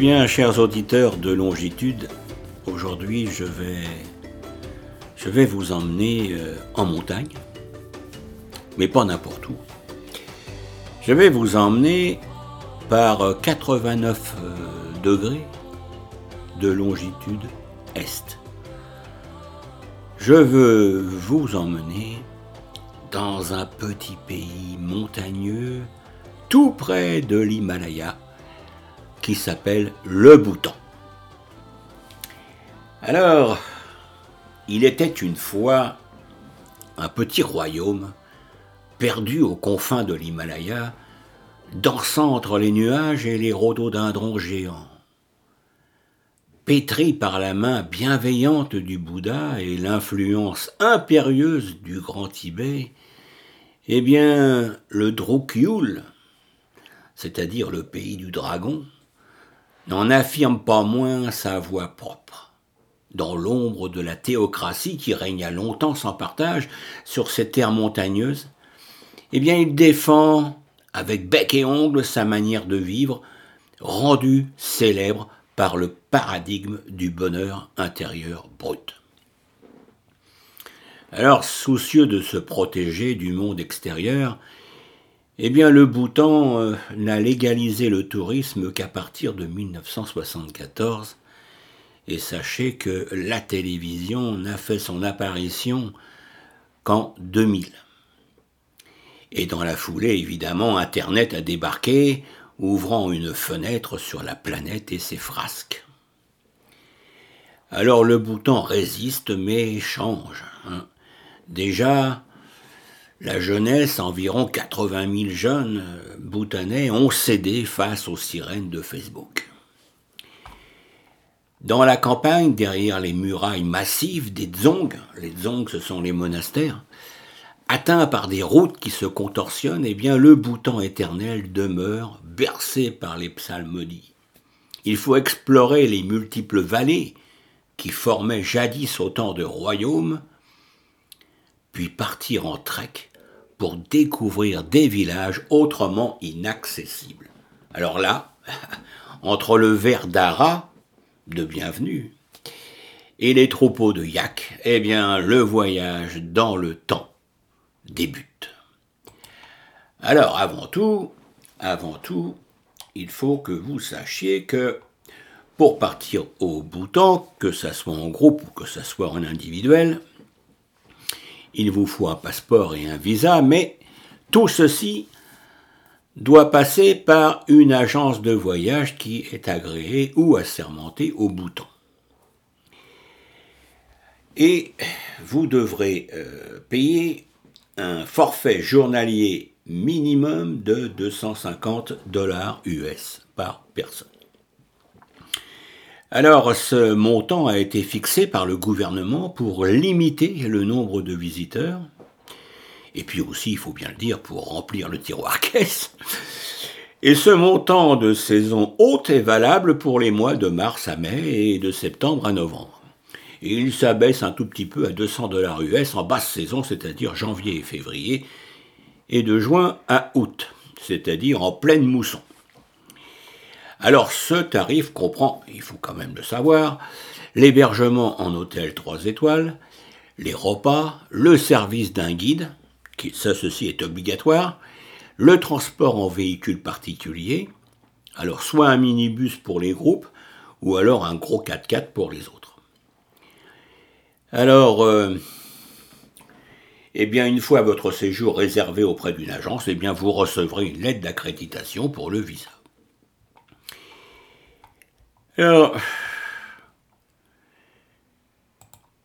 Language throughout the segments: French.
bien, chers auditeurs de longitude, aujourd'hui je vais, je vais vous emmener euh, en montagne, mais pas n'importe où. Je vais vous emmener par 89 euh, degrés de longitude est. Je veux vous emmener dans un petit pays montagneux tout près de l'Himalaya qui s'appelle le Bhoutan. Alors, il était une fois un petit royaume perdu aux confins de l'Himalaya, dansant entre les nuages et les rhododendrons géants. Pétri par la main bienveillante du Bouddha et l'influence impérieuse du grand Tibet, eh bien, le Drukyul, c'est-à-dire le pays du dragon, n'en affirme pas moins sa voix propre. Dans l'ombre de la théocratie qui régna longtemps sans partage sur ces terres montagneuses, eh bien il défend avec bec et ongle sa manière de vivre, rendue célèbre par le paradigme du bonheur intérieur brut. Alors, soucieux de se protéger du monde extérieur, eh bien, le Bhoutan euh, n'a légalisé le tourisme qu'à partir de 1974. Et sachez que la télévision n'a fait son apparition qu'en 2000. Et dans la foulée, évidemment, Internet a débarqué, ouvrant une fenêtre sur la planète et ses frasques. Alors le Bhoutan résiste mais change. Hein. Déjà, la jeunesse, environ 80 000 jeunes euh, bhoutanais, ont cédé face aux sirènes de Facebook. Dans la campagne, derrière les murailles massives des dzongs, les dzongs ce sont les monastères, atteint par des routes qui se contorsionnent, eh bien le Bhoutan éternel demeure bercé par les psalmodies. Il faut explorer les multiples vallées qui formaient jadis autant de royaumes, puis partir en trek pour découvrir des villages autrement inaccessibles. Alors là, entre le ver d'Ara, de bienvenue, et les troupeaux de yak, eh bien, le voyage dans le temps débute. Alors, avant tout, avant tout, il faut que vous sachiez que pour partir au Bhoutan, que ce soit en groupe ou que ce soit en individuel, il vous faut un passeport et un visa, mais tout ceci doit passer par une agence de voyage qui est agréée ou assermentée au bouton. Et vous devrez euh, payer un forfait journalier minimum de 250 dollars US par personne. Alors, ce montant a été fixé par le gouvernement pour limiter le nombre de visiteurs, et puis aussi, il faut bien le dire, pour remplir le tiroir caisse. Et ce montant de saison haute est valable pour les mois de mars à mai et de septembre à novembre. Il s'abaisse un tout petit peu à 200 dollars US en basse saison, c'est-à-dire janvier et février, et de juin à août, c'est-à-dire en pleine mousson. Alors ce tarif comprend, il faut quand même le savoir, l'hébergement en hôtel 3 étoiles, les repas, le service d'un guide, qui, ça ceci est obligatoire, le transport en véhicule particulier, alors soit un minibus pour les groupes, ou alors un gros 4x4 pour les autres. Alors, euh, eh bien, une fois votre séjour réservé auprès d'une agence, eh bien, vous recevrez une lettre d'accréditation pour le visa.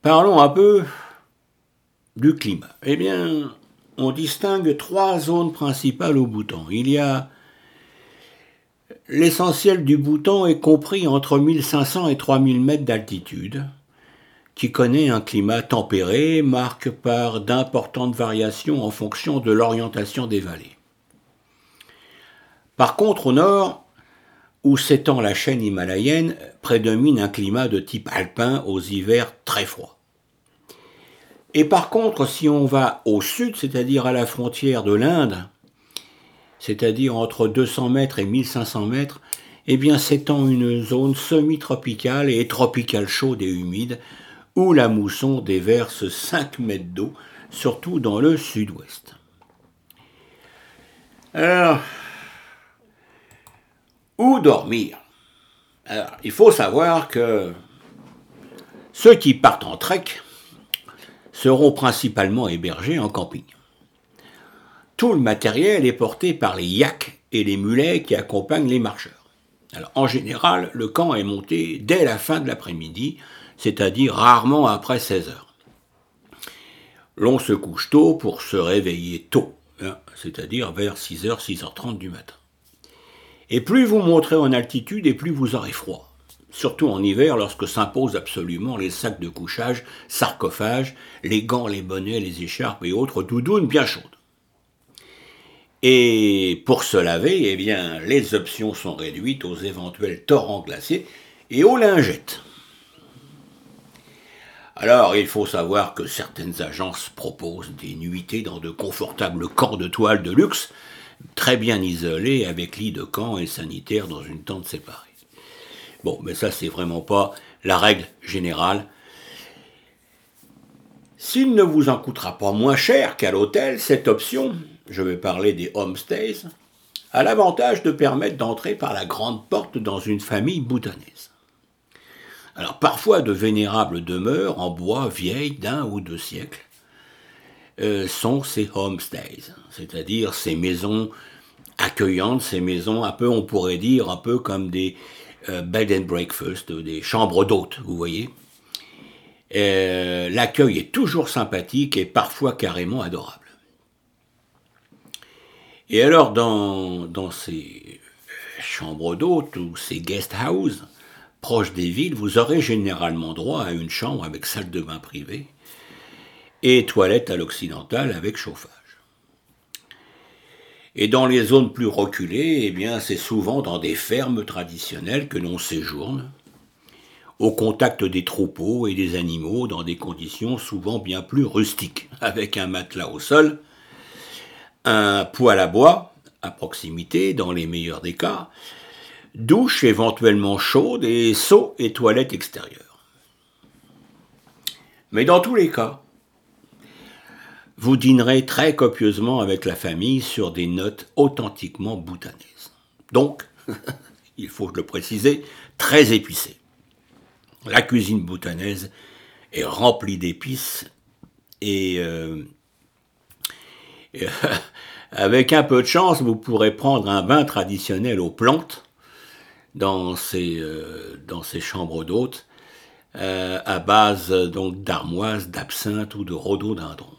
Parlons un peu du climat. Eh bien, on distingue trois zones principales au Bhoutan. Il y a l'essentiel du Bhoutan est compris entre 1500 et 3000 mètres d'altitude, qui connaît un climat tempéré, marqué par d'importantes variations en fonction de l'orientation des vallées. Par contre, au nord, où s'étend la chaîne himalayenne, prédomine un climat de type alpin aux hivers très froids. Et par contre, si on va au sud, c'est-à-dire à la frontière de l'Inde, c'est-à-dire entre 200 mètres et 1500 mètres, eh bien s'étend une zone semi-tropicale et tropicale chaude et humide, où la mousson déverse 5 mètres d'eau, surtout dans le sud-ouest. Alors, où dormir Alors, il faut savoir que ceux qui partent en trek seront principalement hébergés en camping. Tout le matériel est porté par les yaks et les mulets qui accompagnent les marcheurs. En général, le camp est monté dès la fin de l'après-midi, c'est-à-dire rarement après 16 heures. L'on se couche tôt pour se réveiller tôt, hein, c'est-à-dire vers 6h, 6h30 du matin. Et plus vous monterez en altitude et plus vous aurez froid. Surtout en hiver lorsque s'imposent absolument les sacs de couchage, sarcophages, les gants, les bonnets, les écharpes et autres doudounes bien chaudes. Et pour se laver, eh bien, les options sont réduites aux éventuels torrents glacés et aux lingettes. Alors, il faut savoir que certaines agences proposent des nuitées dans de confortables camps de toile de luxe, très bien isolés, avec lit de camp et sanitaire dans une tente séparée. Bon, mais ça, c'est vraiment pas la règle générale. S'il ne vous en coûtera pas moins cher qu'à l'hôtel, cette option, je vais parler des homestays, a l'avantage de permettre d'entrer par la grande porte dans une famille boutanaise. Alors parfois de vénérables demeures en bois vieilles d'un ou deux siècles euh, sont ces homestays, c'est-à-dire ces maisons accueillantes, ces maisons un peu, on pourrait dire, un peu comme des euh, bed and breakfast, des chambres d'hôtes, vous voyez. Euh, l'accueil est toujours sympathique et parfois carrément adorable. Et alors, dans, dans ces chambres d'hôtes ou ces guest houses, proches des villes, vous aurez généralement droit à une chambre avec salle de bain privée et toilette à l'occidental avec chauffage. Et dans les zones plus reculées, eh bien, c'est souvent dans des fermes traditionnelles que l'on séjourne, au contact des troupeaux et des animaux dans des conditions souvent bien plus rustiques, avec un matelas au sol, un poêle à bois à proximité, dans les meilleurs des cas, douche éventuellement chaude et seau et toilette extérieure. Mais dans tous les cas, vous dînerez très copieusement avec la famille sur des notes authentiquement boutanaises. Donc, il faut le préciser, très épicées. La cuisine boutanaise est remplie d'épices et euh, avec un peu de chance, vous pourrez prendre un bain traditionnel aux plantes dans ces, euh, chambres d'hôtes euh, à base donc d'armoise, d'absinthe ou de rhododendron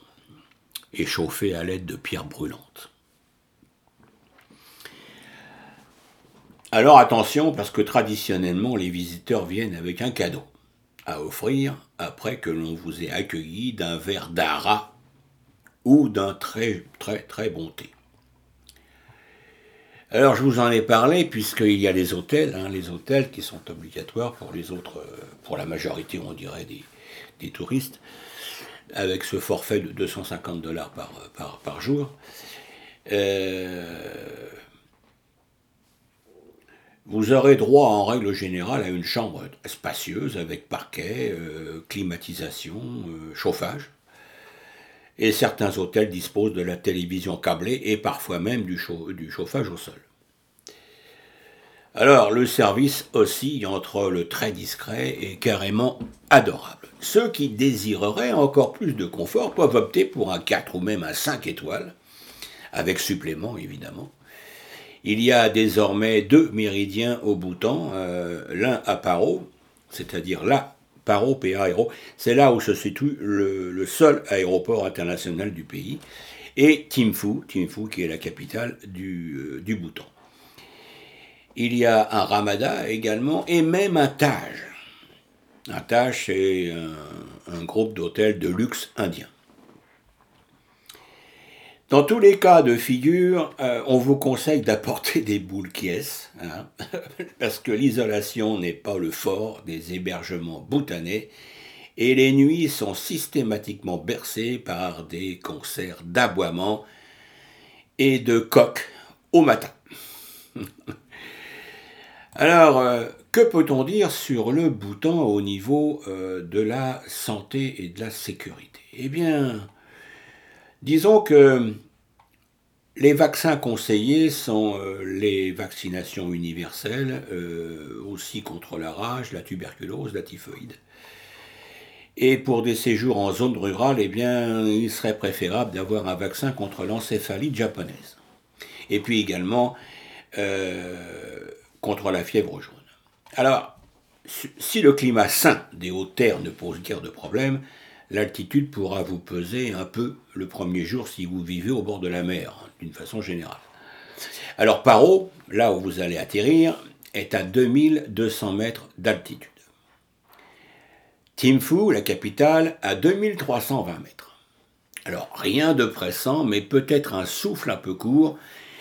et chauffé à l'aide de pierres brûlantes. Alors attention parce que traditionnellement les visiteurs viennent avec un cadeau à offrir après que l'on vous ait accueilli d'un verre d'ara ou d'un très très très bon thé. Alors je vous en ai parlé puisqu'il y a les hôtels, hein, les hôtels qui sont obligatoires pour les autres, euh, pour la majorité on dirait des, touristes, avec ce forfait de 250 dollars par, jour. Euh, vous aurez droit en règle générale à une chambre spacieuse avec parquet, euh, climatisation, chauffage et certains hôtels disposent de la télévision câblée et parfois même du, chauffage au sol. Alors, le service oscille entre le très discret et carrément adorable. Ceux qui désireraient encore plus de confort peuvent opter pour un 4 ou même un 5 étoiles, avec supplément évidemment. Il y a désormais deux méridiens au Bhoutan, euh, l'un à Paro, c'est-à-dire là Paro, Aéro, c'est là où se situe le, seul aéroport international du pays, et Thimphu, Thimphu qui est la capitale du, euh, du Bhoutan. Il y a un Ramada également, et même un Taj. Un Taj, c'est un groupe d'hôtels de luxe indien. Dans tous les cas de figure, euh, on vous conseille d'apporter des boules qui hein, parce que l'isolation n'est pas le fort des hébergements boutanais, et les nuits sont systématiquement bercées par des concerts d'aboiements et de coqs au matin. Alors, euh, que peut-on dire sur le Bhoutan au niveau euh, de la santé et de la sécurité? Eh bien, disons que les vaccins conseillés sont euh, les vaccinations universelles, aussi contre la rage, la tuberculose, la typhoïde. Et pour des séjours en zone rurale, eh bien, il serait préférable d'avoir un vaccin contre l'encéphalite japonaise. Et puis également contre la fièvre jaune. Alors, si le climat sain des hautes terres ne pose guère de problème, l'altitude pourra vous peser un peu le premier jour si vous vivez au bord de la mer, d'une façon générale. Alors Paro, là où vous allez atterrir, est à 2200 mètres d'altitude. Thimphu, la capitale, à 2320 mètres. Alors rien de pressant, mais peut-être un souffle un peu court.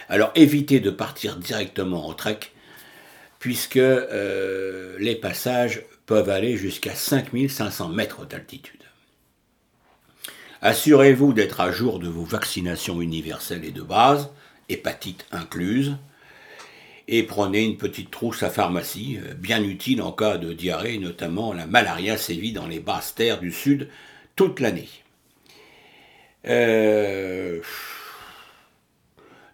Alors évitez de partir directement en trek puisque euh, les passages peuvent aller jusqu'à 5500 mètres d'altitude. Assurez-vous d'être à jour de vos vaccinations universelles et de base, hépatite incluse, et prenez une petite trousse à pharmacie, euh, bien utile en cas de diarrhée, notamment la malaria sévit dans les basses terres du sud toute l'année. Euh,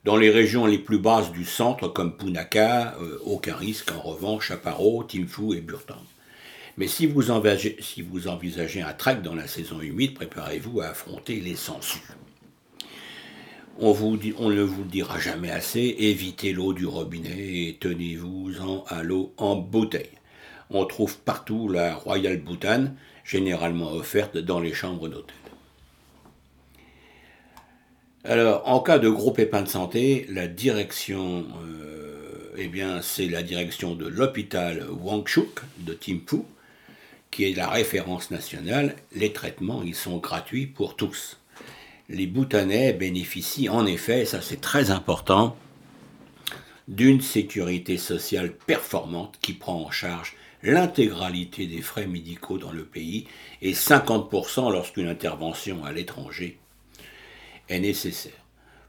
dans les régions les plus basses du centre, comme Punaka, euh, aucun risque en revanche à Paro, et Burton. Mais si vous, envisagez, un trek dans la saison humide, préparez-vous à affronter les sangsues. On, ne vous le dira jamais assez, évitez l'eau du robinet et tenez-vous-en à l'eau en bouteille. On trouve partout la Royal Bhutan, généralement offerte dans les chambres d'hôtel. Alors, en cas de gros pépins de santé, la direction, euh, eh bien, c'est la direction de l'hôpital Wangchuk de Thimphu, qui est la référence nationale. Les traitements, ils sont gratuits pour tous. Les Bhoutanais bénéficient en effet, ça c'est très important, d'une sécurité sociale performante qui prend en charge l'intégralité des frais médicaux dans le pays et 50% lorsqu'une intervention à l'étranger est nécessaire.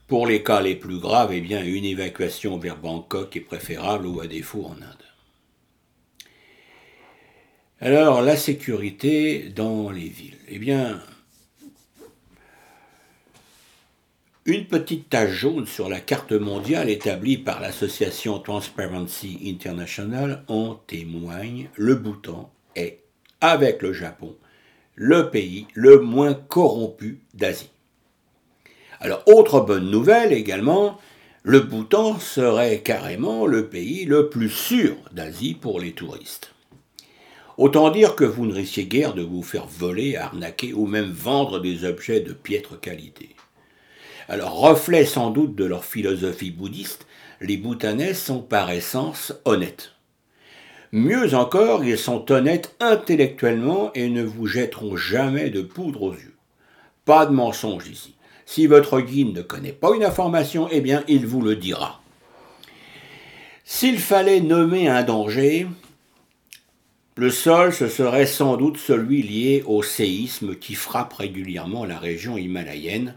Pour les cas les plus graves, eh bien, une évacuation vers Bangkok est préférable ou à défaut en Inde. Alors, la sécurité dans les villes. Eh bien, une petite tache jaune sur la carte mondiale établie par l'association Transparency International en témoigne. Le Bhoutan est, avec le Japon, le pays le moins corrompu d'Asie. Autre bonne nouvelle également, le Bhoutan serait carrément le pays le plus sûr d'Asie pour les touristes. Autant dire que vous ne risquez guère de vous faire voler, arnaquer ou même vendre des objets de piètre qualité. Alors, reflet sans doute de leur philosophie bouddhiste, les Bhoutanais sont par essence honnêtes. Mieux encore, ils sont honnêtes intellectuellement et ne vous jetteront jamais de poudre aux yeux. Pas de mensonge ici. Si votre guide ne connaît pas une information, eh bien, il vous le dira. S'il fallait nommer un danger, le sol, ce serait sans doute celui lié au séisme qui frappe régulièrement la région himalayenne.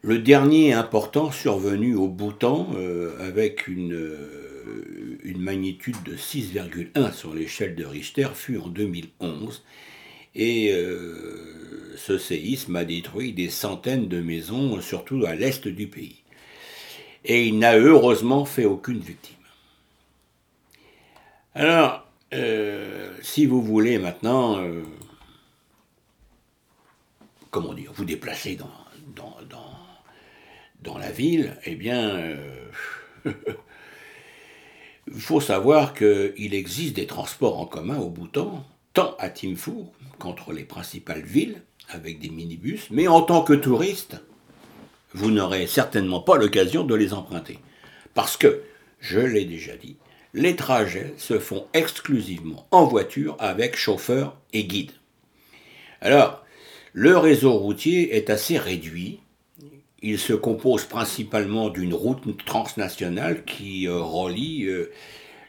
Le dernier important survenu au Bhoutan, euh, avec une, euh, une magnitude de 6,1 sur l'échelle de Richter, fut en 2011. Et euh, ce séisme a détruit des centaines de maisons, surtout à l'est du pays. Et il n'a heureusement fait aucune victime. Alors, euh, si vous voulez maintenant, euh, comment dire, vous déplacer dans, dans, dans, la ville, eh bien, il faut savoir qu'il existe des transports en commun au Bhoutan, tant à Thimphu qu'entre les principales villes, avec des minibus, mais en tant que touriste, vous n'aurez certainement pas l'occasion de les emprunter. Parce que, je l'ai déjà dit, les trajets se font exclusivement en voiture avec chauffeur et guide. Alors, le réseau routier est assez réduit. Il se compose principalement d'une route transnationale qui euh, relie euh,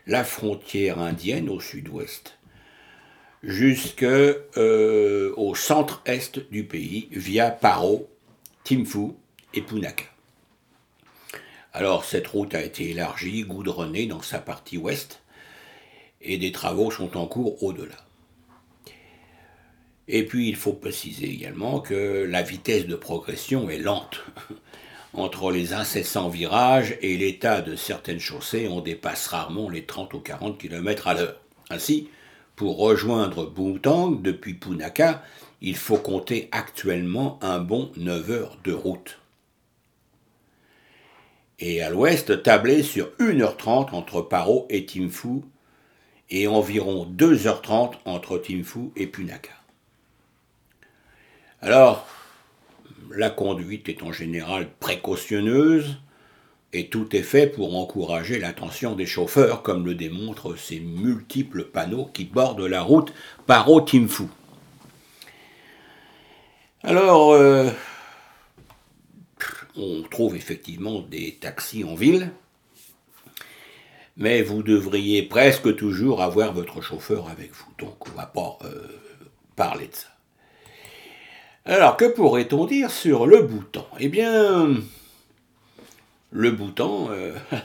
la frontière indienne au sud-ouest jusqu'au euh, centre-est du pays via Paro, Thimphu et Punaka. Alors cette route a été élargie, goudronnée dans sa partie ouest, et des travaux sont en cours au-delà. Et puis il faut préciser également que la vitesse de progression est lente. Entre les incessants virages et l'état de certaines chaussées, on dépasse rarement les 30 ou 40 km à l'heure. Ainsi, pour rejoindre Butang depuis Punaka, il faut compter actuellement un bon 9 heures de route. Et à l'ouest, tabler sur 1h30 entre Paro et Timfu et environ 2h30 entre Timfu et Punaka. Alors, la conduite est en général précautionneuse et tout est fait pour encourager l'attention des chauffeurs, comme le démontrent ces multiples panneaux qui bordent la route Paro-Timfu. Alors, euh, on trouve effectivement des taxis en ville, mais vous devriez presque toujours avoir votre chauffeur avec vous. Donc, on ne va pas euh, parler de ça. Alors, que pourrait-on dire sur le bouton? Eh bien, le bouton, euh,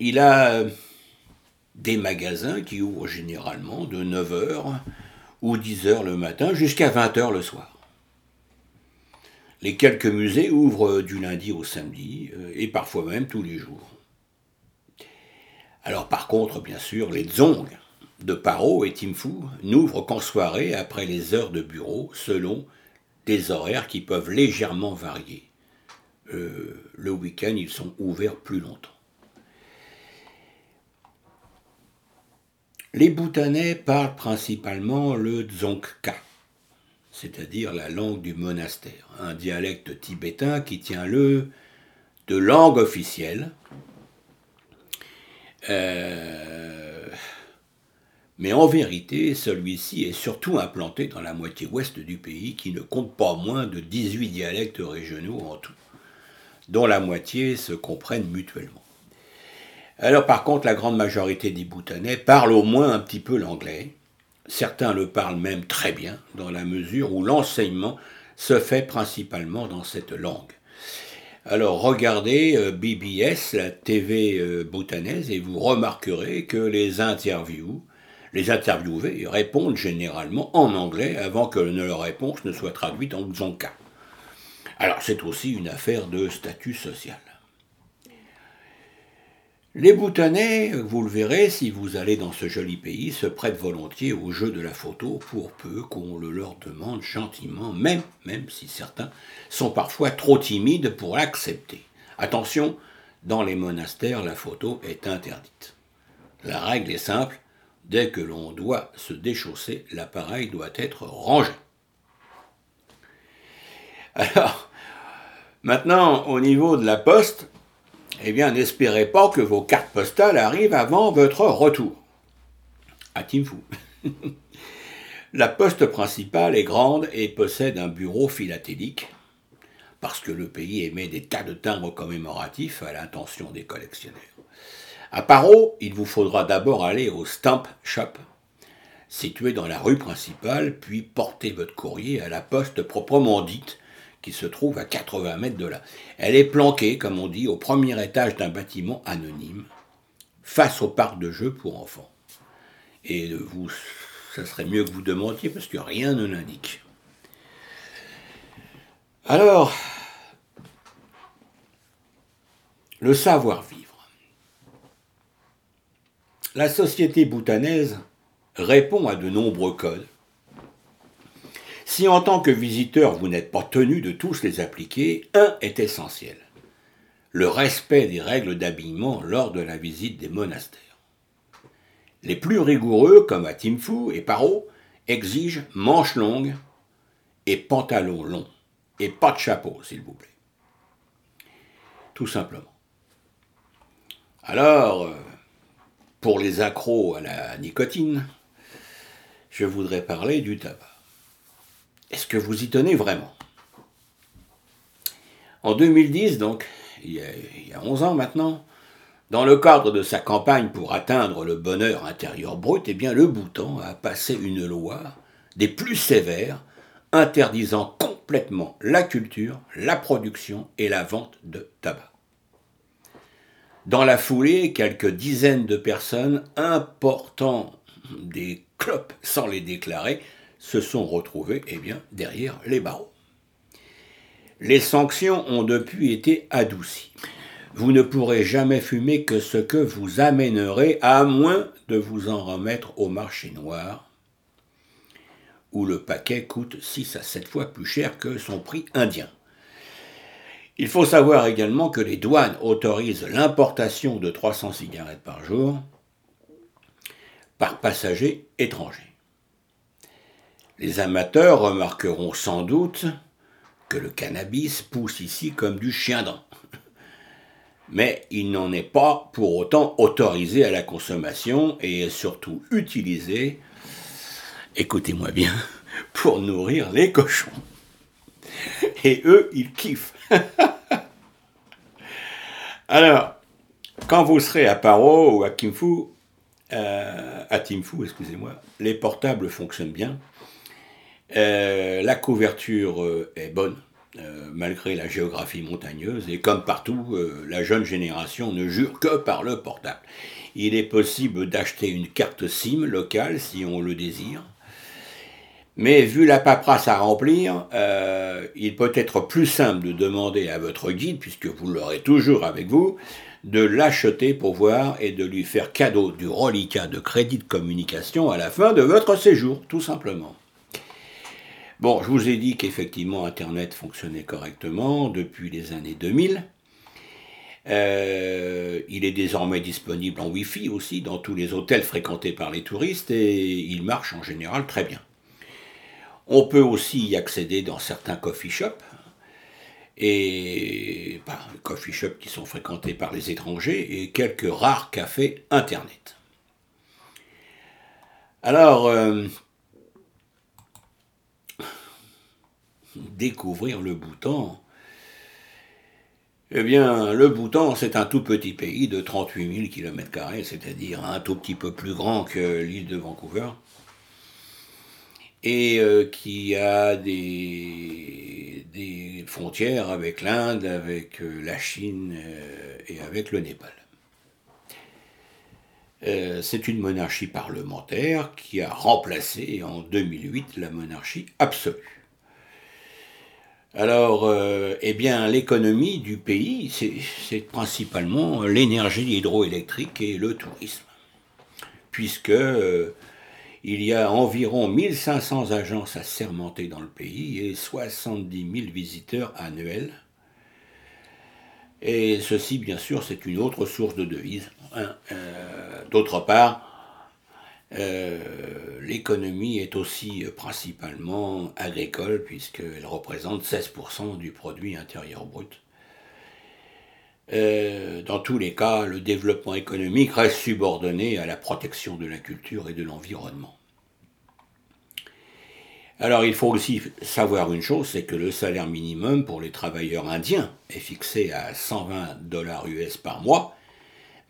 il a des magasins qui ouvrent généralement de 9h ou 10h le matin jusqu'à 20h le soir. Les quelques musées ouvrent du lundi au samedi euh, et parfois même tous les jours. Alors par contre, bien sûr, les dzongs de Paro et Timfu n'ouvrent qu'en soirée après les heures de bureau, selon des horaires qui peuvent légèrement varier. Euh, le week-end, ils sont ouverts plus longtemps. Les Bhoutanais parlent principalement le Dzongkha, c'est-à-dire la langue du monastère, un dialecte tibétain qui tient le de langue officielle. Euh, mais en vérité, celui-ci est surtout implanté dans la moitié ouest du pays, qui ne compte pas moins de 18 dialectes régionaux en tout, dont la moitié se comprennent mutuellement. Alors par contre, la grande majorité des Bhoutanais parlent au moins un petit peu l'anglais. Certains le parlent même très bien, dans la mesure où l'enseignement se fait principalement dans cette langue. Alors regardez euh, BBS, la TV euh, bhoutanaise, et vous remarquerez que les interviews les interviewés répondent généralement en anglais avant que leur réponse ne soit traduite en dzonka. Alors c'est aussi une affaire de statut social. Les Bhoutanais, vous le verrez si vous allez dans ce joli pays, se prêtent volontiers au jeu de la photo pour peu qu'on le leur demande gentiment, même, même si certains sont parfois trop timides pour l'accepter. Attention, dans les monastères, la photo est interdite. La règle est simple, Dès que l'on doit se déchausser, l'appareil doit être rangé. Alors, maintenant, au niveau de la poste, eh bien, n'espérez pas que vos cartes postales arrivent avant votre retour. À Timfou. la poste principale est grande et possède un bureau philatélique, parce que le pays émet des tas de timbres commémoratifs à l'intention des collectionneurs. À Paro, il vous faudra d'abord aller au Stamp Shop, situé dans la rue principale, puis porter votre courrier à la poste proprement dite, qui se trouve à 80 mètres de là. Elle est planquée, comme on dit, au premier étage d'un bâtiment anonyme, face au parc de jeux pour enfants. Et vous, ça serait mieux que vous demandiez parce que rien ne l'indique. Alors, le savoir-vivre. La société boutanaise répond à de nombreux codes. Si en tant que visiteur vous n'êtes pas tenu de tous les appliquer, un est essentiel le respect des règles d'habillement lors de la visite des monastères. Les plus rigoureux, comme à Timfu et Paro, exigent manches longues et pantalons longs, et pas de chapeau, s'il vous plaît. Tout simplement. Alors, euh, pour les accros à la nicotine, je voudrais parler du tabac. Est-ce que vous y tenez vraiment? En 2010, donc, il y, a, 11 ans maintenant, dans le cadre de sa campagne pour atteindre le bonheur intérieur brut, eh bien, le Bhoutan a passé une loi des plus sévères interdisant complètement la culture, la production et la vente de tabac. Dans la foulée, quelques dizaines de personnes important des clopes sans les déclarer se sont retrouvées eh derrière les barreaux. Les sanctions ont depuis été adoucies. Vous ne pourrez jamais fumer que ce que vous amènerez, à moins de vous en remettre au marché noir, où le paquet coûte 6 à 7 fois plus cher que son prix indien. Il faut savoir également que les douanes autorisent l'importation de 300 cigarettes par jour par passager étranger. Les amateurs remarqueront sans doute que le cannabis pousse ici comme du chien-dent. Mais il n'en est pas pour autant autorisé à la consommation et est surtout utilisé, écoutez-moi bien, pour nourrir les cochons. Et eux, ils kiffent. Alors, quand vous serez à Paro ou à Kimfu, euh, à Timfu, excusez-moi, les portables fonctionnent bien. Euh, la couverture euh, est bonne, malgré la géographie montagneuse, et comme partout, la jeune génération ne jure que par le portable. Il est possible d'acheter une carte SIM locale si on le désire. Mais vu la paperasse à remplir, il peut être plus simple de demander à votre guide, puisque vous l'aurez toujours avec vous, de l'acheter pour voir et de lui faire cadeau du reliquat de crédit de communication à la fin de votre séjour, tout simplement. Bon, je vous ai dit qu'effectivement Internet fonctionnait correctement depuis les années 2000. Euh, il est désormais disponible en Wi-Fi aussi dans tous les hôtels fréquentés par les touristes et il marche en général très bien. On peut aussi y accéder dans certains coffee shops, et bah, coffee shops qui sont fréquentés par les étrangers et quelques rares cafés Internet. Alors, euh, découvrir le Bhoutan. Eh bien, le Bhoutan, c'est un tout petit pays de 38 000 km, c'est-à-dire un tout petit peu plus grand que l'île de Vancouver, et euh, qui a des frontières avec l'Inde, avec euh, la Chine euh, et avec le Népal. C'est une monarchie parlementaire qui a remplacé en 2008 la monarchie absolue. Alors, eh bien, l'économie du pays, c'est principalement l'énergie hydroélectrique et le tourisme, puisque il y a environ 1500 agences assermentées dans le pays et 70 000 visiteurs annuels. Et ceci, bien sûr, c'est une autre source de devises. Euh, d'autre part, euh, l'économie est aussi principalement agricole, puisqu'elle représente 16% du produit intérieur brut. Euh, dans tous les cas, le développement économique reste subordonné à la protection de la culture et de l'environnement. Alors il faut aussi savoir une chose, c'est que le salaire minimum pour les travailleurs indiens est fixé à 120 dollars US par mois,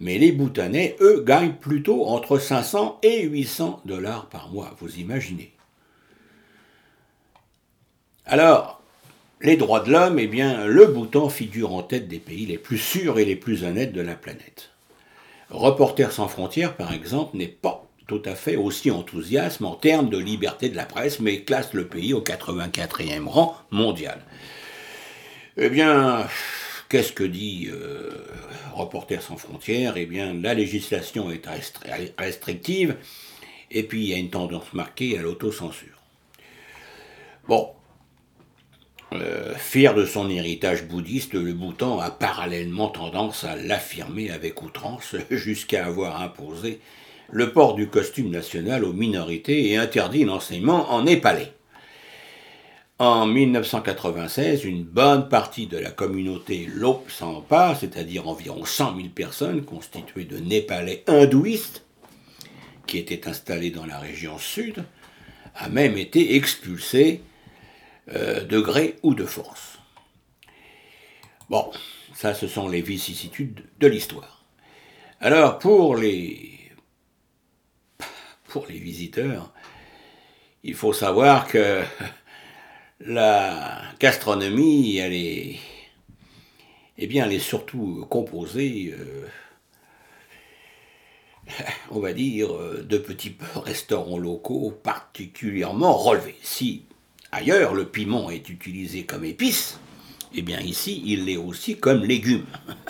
mais les Bhoutanais, eux, gagnent plutôt entre 500 et 800 dollars par mois, vous imaginez. Alors, les droits de l'homme, eh bien, le Bhoutan figure en tête des pays les plus sûrs et les plus honnêtes de la planète. Reporters sans frontières, par exemple, n'est pas tout à fait aussi enthousiaste en termes de liberté de la presse, mais classe le pays au 84e rang mondial. Eh bien, qu'est-ce que dit euh, Reporters sans frontières? Eh bien, la législation est restrictive, et puis il y a une tendance marquée à l'autocensure. Bon, euh, fier de son héritage bouddhiste, le Bhoutan a parallèlement tendance à l'affirmer avec outrance jusqu'à avoir imposé le port du costume national aux minorités et interdit l'enseignement en népalais. En 1996, une bonne partie de la communauté Lop Sampa, c'est-à-dire environ 100 000 personnes constituées de Népalais hindouistes, qui étaient installés dans la région sud, a même été expulsée euh, de gré ou de force. Bon, ça ce sont les vicissitudes de l'histoire. Alors pour les, pour les visiteurs, il faut savoir que la gastronomie, elle est, eh bien, elle est surtout composée, euh, on va dire, de petits restaurants locaux particulièrement relevés. Si ailleurs le piment est utilisé comme épice, eh bien ici il l'est aussi comme légume.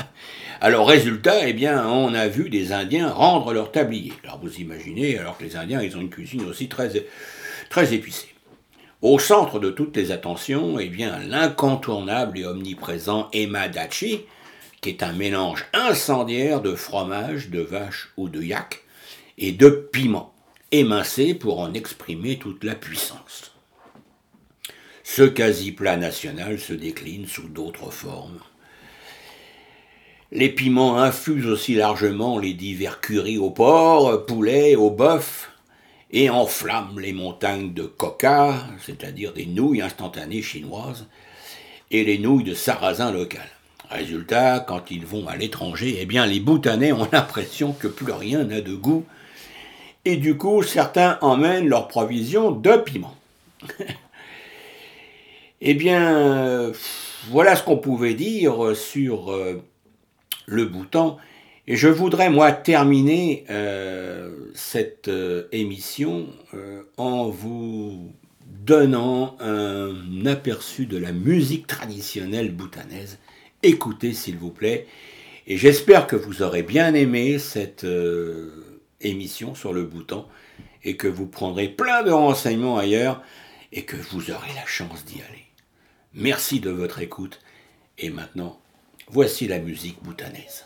Alors résultat, eh bien on a vu des Indiens rendre leur tablier. Alors vous imaginez, alors que les Indiens ils ont une cuisine aussi très épicée. Au centre de toutes les attentions, eh bien l'incontournable et omniprésent emadachi, qui est un mélange incendiaire de fromage, de vache ou de yak et de piment, émincé pour en exprimer toute la puissance. Ce quasi-plat national se décline sous d'autres formes. Les piments infusent aussi largement les divers currys au porc, poulet, au bœuf, et enflamment les montagnes de coca, c'est-à-dire des nouilles instantanées chinoises, et les nouilles de sarrasin local. Résultat, quand ils vont à l'étranger, eh bien les Bhoutanais ont l'impression que plus rien n'a de goût, et du coup certains emmènent leurs provisions de piment. Eh bien, voilà ce qu'on pouvait dire sur euh, le Bhoutan. Et je voudrais, moi, terminer euh, cette euh, émission en vous donnant un aperçu de la musique traditionnelle bhoutanaise. Écoutez, s'il vous plaît. Et j'espère que vous aurez bien aimé cette émission sur le Bhoutan et que vous prendrez plein de renseignements ailleurs et que vous aurez la chance d'y aller. Merci de votre écoute et maintenant, voici la musique boutanaise.